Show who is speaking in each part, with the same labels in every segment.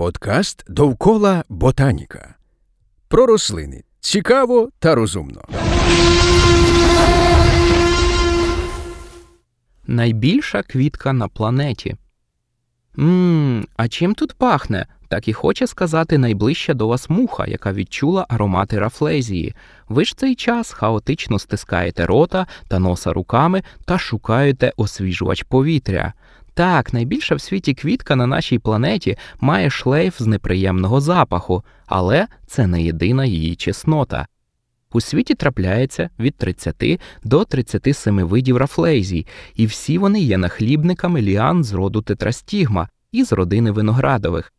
Speaker 1: Подкаст довкола ботаніка. Про рослини цікаво та розумно.
Speaker 2: Найбільша квітка на планеті. Ммм, а чим тут пахне? Так і хоче сказати найближча до вас муха, яка відчула аромати рафлезії. Ви ж цей час хаотично стискаєте рота та носа руками та шукаєте освіжувач повітря. Так, найбільша в світі квітка на нашій планеті має шлейф з неприємного запаху, але це не єдина її чеснота. У світі трапляється від 30 до 37 видів рафлейзій, і всі вони є нахлібниками ліан з роду тетрастігма і з родини виноградових.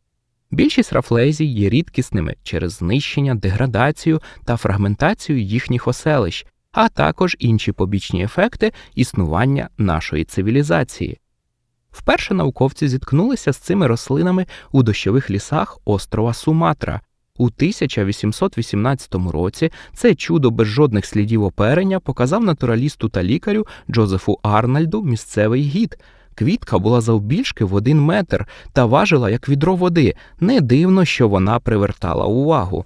Speaker 2: Більшість рафлезій є рідкісними через знищення, деградацію та фрагментацію їхніх оселищ, а також інші побічні ефекти існування нашої цивілізації. Вперше науковці зіткнулися з цими рослинами у дощових лісах острова Суматра. У 1818 році це чудо без жодних слідів оперення показав натуралісту та лікарю Джозефу Арнальду місцевий гід. Квітка була завбільшки в один метр та важила як відро води. Не дивно, що вона привертала увагу.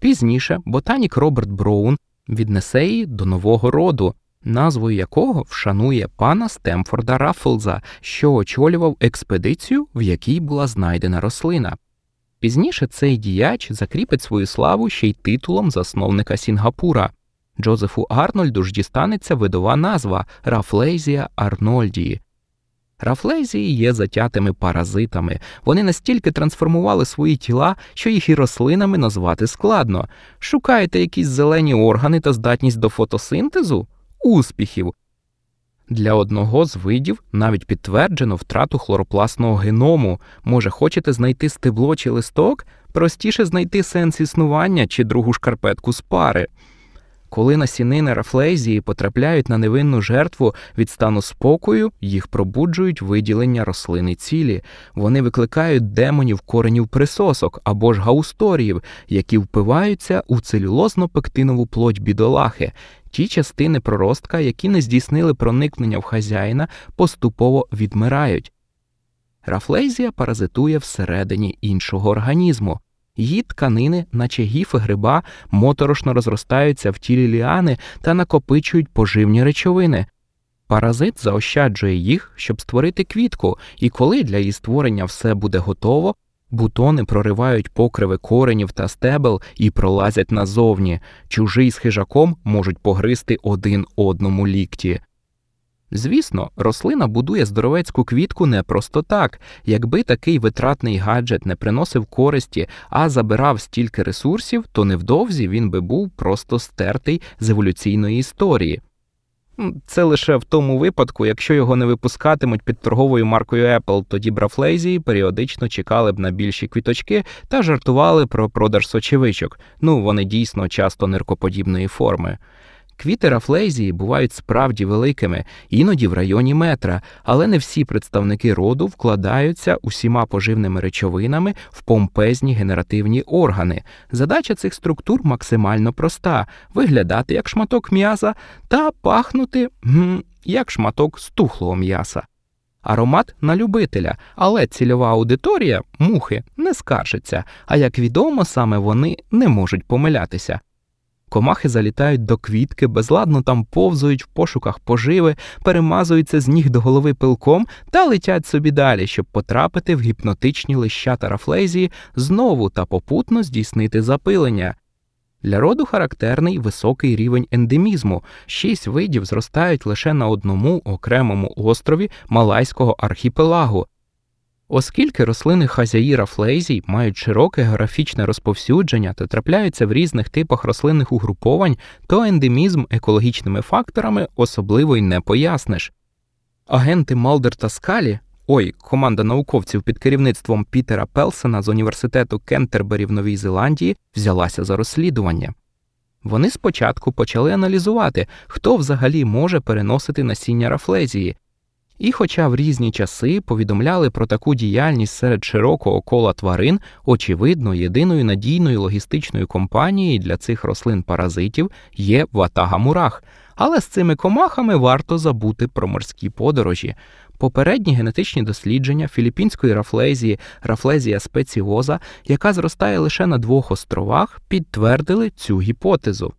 Speaker 2: Пізніше ботанік Роберт Броун віднесе її до нового роду, назвою якого вшанує пана Стемфорда Раффлза, що очолював експедицію, в якій була знайдена рослина. Пізніше цей діяч закріпить свою славу ще й титулом засновника Сінгапура. Джозефу Арнольду ж дістанеться видова назва Рафлезія Арнольдії. Рафлезії є затятими паразитами. Вони настільки трансформували свої тіла, що їх і рослинами назвати складно. Шукаєте якісь зелені органи та здатність до фотосинтезу? Успіхів! Для одного з видів навіть підтверджено втрату хлоропластного геному. Може, хочете знайти стебло чи листок? Простіше знайти сенс існування чи другу шкарпетку з пари. Коли насінини рафлезії потрапляють на невинну жертву від стану спокою, їх пробуджують виділення рослини цілі. Вони викликають демонів коренів присосок або ж гаусторіїв, які впиваються у целюлозно-пектинову плоть бідолахи. Ті частини проростка, які не здійснили проникнення в хазяїна, поступово відмирають. Рафлезія паразитує всередині іншого організму. Її тканини, наче гіфи гриба, моторошно розростаються в тілі ліани та накопичують поживні речовини. Паразит заощаджує їх, щоб створити квітку, і коли для її створення все буде готово, бутони проривають покриви коренів та стебел і пролазять назовні. Чужий з хижаком можуть погризти один одному лікті. Звісно, рослина будує здоровецьку квітку не просто так. Якби такий витратний гаджет не приносив користі, а забирав стільки ресурсів, то невдовзі він би був просто стертий з еволюційної історії. Це лише в тому випадку, якщо його не випускатимуть під торговою маркою Apple, тоді брафлейзії періодично чекали б на більші квіточки та жартували про продаж сочевичок. Ну вони дійсно часто ниркоподібної форми. Квіти рафлезії бувають справді великими, іноді в районі метра, але не всі представники роду вкладаються усіма поживними речовинами в помпезні генеративні органи. Задача цих структур максимально проста виглядати як шматок м'яса та пахнути як шматок стухлого м'яса. Аромат на любителя, але цільова аудиторія мухи не скаржиться, а як відомо, саме вони не можуть помилятися. Комахи залітають до квітки, безладно там повзують в пошуках поживи, перемазуються з ніг до голови пилком та летять собі далі, щоб потрапити в гіпнотичні лищата рафлезії знову та попутно здійснити запилення. Для роду характерний високий рівень ендемізму, шість видів зростають лише на одному окремому острові Малайського архіпелагу. Оскільки рослини хазяїра флейзій мають широке географічне розповсюдження та трапляються в різних типах рослинних угруповань, то ендемізм екологічними факторами особливо й не поясниш. Агенти Малдер та Скалі, ой, команда науковців під керівництвом Пітера Пелсена з університету Кентербері в Новій Зеландії взялася за розслідування. Вони спочатку почали аналізувати, хто взагалі може переносити насіння рафлезії. І, хоча в різні часи повідомляли про таку діяльність серед широкого кола тварин, очевидно, єдиною надійною логістичною компанією для цих рослин-паразитів є ватага мурах. Але з цими комахами варто забути про морські подорожі. Попередні генетичні дослідження філіппінської рафлезії, рафлезія спеціоза, яка зростає лише на двох островах, підтвердили цю гіпотезу.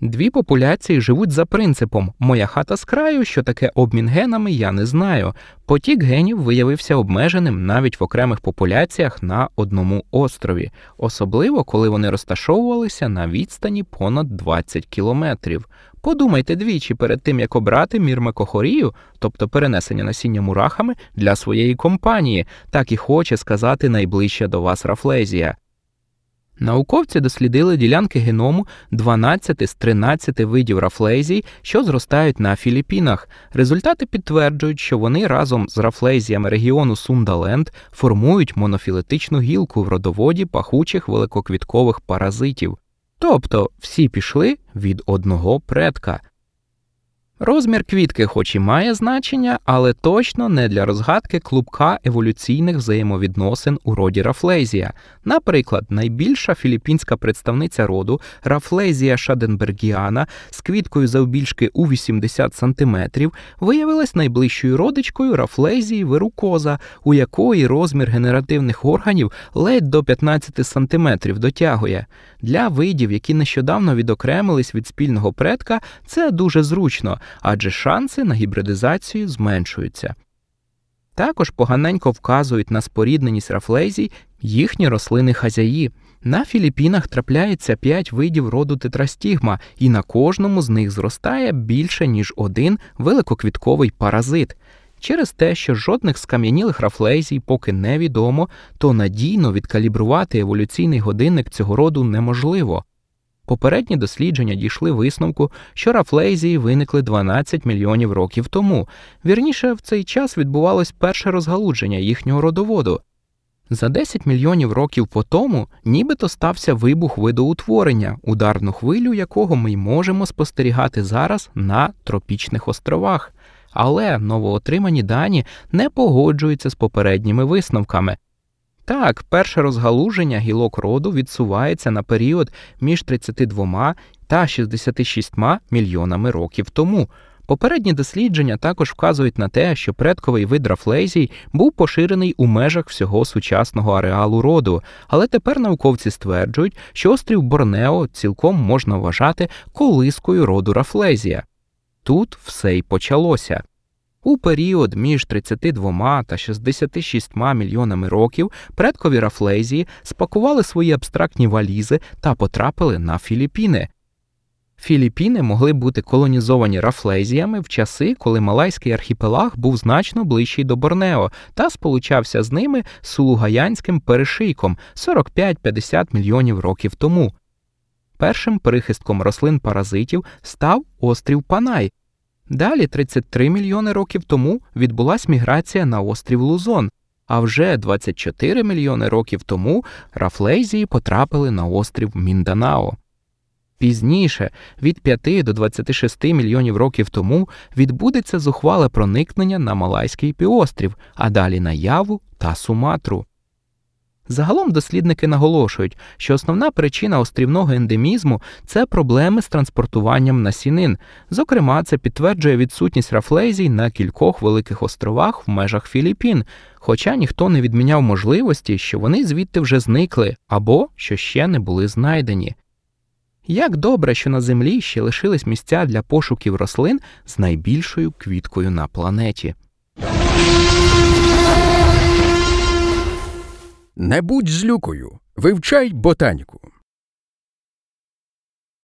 Speaker 2: Дві популяції живуть за принципом Моя хата з краю, що таке обмін генами, я не знаю. Потік генів виявився обмеженим навіть в окремих популяціях на одному острові, особливо коли вони розташовувалися на відстані понад 20 кілометрів. Подумайте двічі перед тим, як обрати мірмекохорію, тобто перенесення насіння мурахами для своєї компанії, так і хоче сказати найближча до вас рафлезія. Науковці дослідили ділянки геному 12 з 13 видів рафлезій, що зростають на Філіппінах. Результати підтверджують, що вони разом з рафлезіями регіону Сундаленд формують монофілетичну гілку в родоводі пахучих великоквіткових паразитів. Тобто всі пішли від одного предка. Розмір квітки, хоч і має значення, але точно не для розгадки клубка еволюційних взаємовідносин у роді Рафлезія. Наприклад, найбільша філіппінська представниця роду Рафлезія Шаденбергіана з квіткою завбільшки у 80 см виявилась найближчою родичкою Рафлезії верукоза, у якої розмір генеративних органів ледь до 15 см дотягує. Для видів, які нещодавно відокремились від спільного предка, це дуже зручно адже шанси на гібридизацію зменшуються. Також поганенько вказують на спорідненість рафлезій їхні рослини хазяї. На Філіппінах трапляється 5 видів роду тетрастігма, і на кожному з них зростає більше, ніж один великоквітковий паразит. Через те, що жодних скам'янілих рафлезій поки невідомо, то надійно відкалібрувати еволюційний годинник цього роду неможливо. Попередні дослідження дійшли висновку, що рафлейзії виникли 12 мільйонів років тому. Вірніше, в цей час відбувалось перше розгалудження їхнього родоводу. За 10 мільйонів років по тому нібито стався вибух видоутворення, ударну хвилю якого ми й можемо спостерігати зараз на тропічних островах. Але новоотримані дані не погоджуються з попередніми висновками. Так, перше розгалуження гілок роду відсувається на період між 32 та 66 мільйонами років тому. Попередні дослідження також вказують на те, що предковий вид рафлезій був поширений у межах всього сучасного ареалу роду, але тепер науковці стверджують, що острів Борнео цілком можна вважати колискою роду рафлезія. Тут все й почалося. У період між 32 та 66 мільйонами років предкові Рафлезії спакували свої абстрактні валізи та потрапили на Філіппіни. Філіппіни могли бути колонізовані рафлезіями в часи, коли Малайський архіпелаг був значно ближчий до Борнео та сполучався з ними сулугаянським перешийком 45-50 мільйонів років тому. Першим прихистком рослин паразитів став острів Панай, Далі, 33 мільйони років тому, відбулася міграція на острів Лузон, а вже 24 мільйони років тому рафлейзії потрапили на острів Мінданао. Пізніше, від 5 до 26 мільйонів років тому, відбудеться зухвале проникнення на Малайський півострів, а далі на Яву та Суматру. Загалом дослідники наголошують, що основна причина острівного ендемізму це проблеми з транспортуванням насінин. Зокрема, це підтверджує відсутність рафлезій на кількох великих островах в межах Філіппін, хоча ніхто не відміняв можливості, що вони звідти вже зникли або що ще не були знайдені. Як добре, що на землі ще лишились місця для пошуків рослин з найбільшою квіткою на планеті.
Speaker 1: Не будь злюкою, вивчай ботаніку.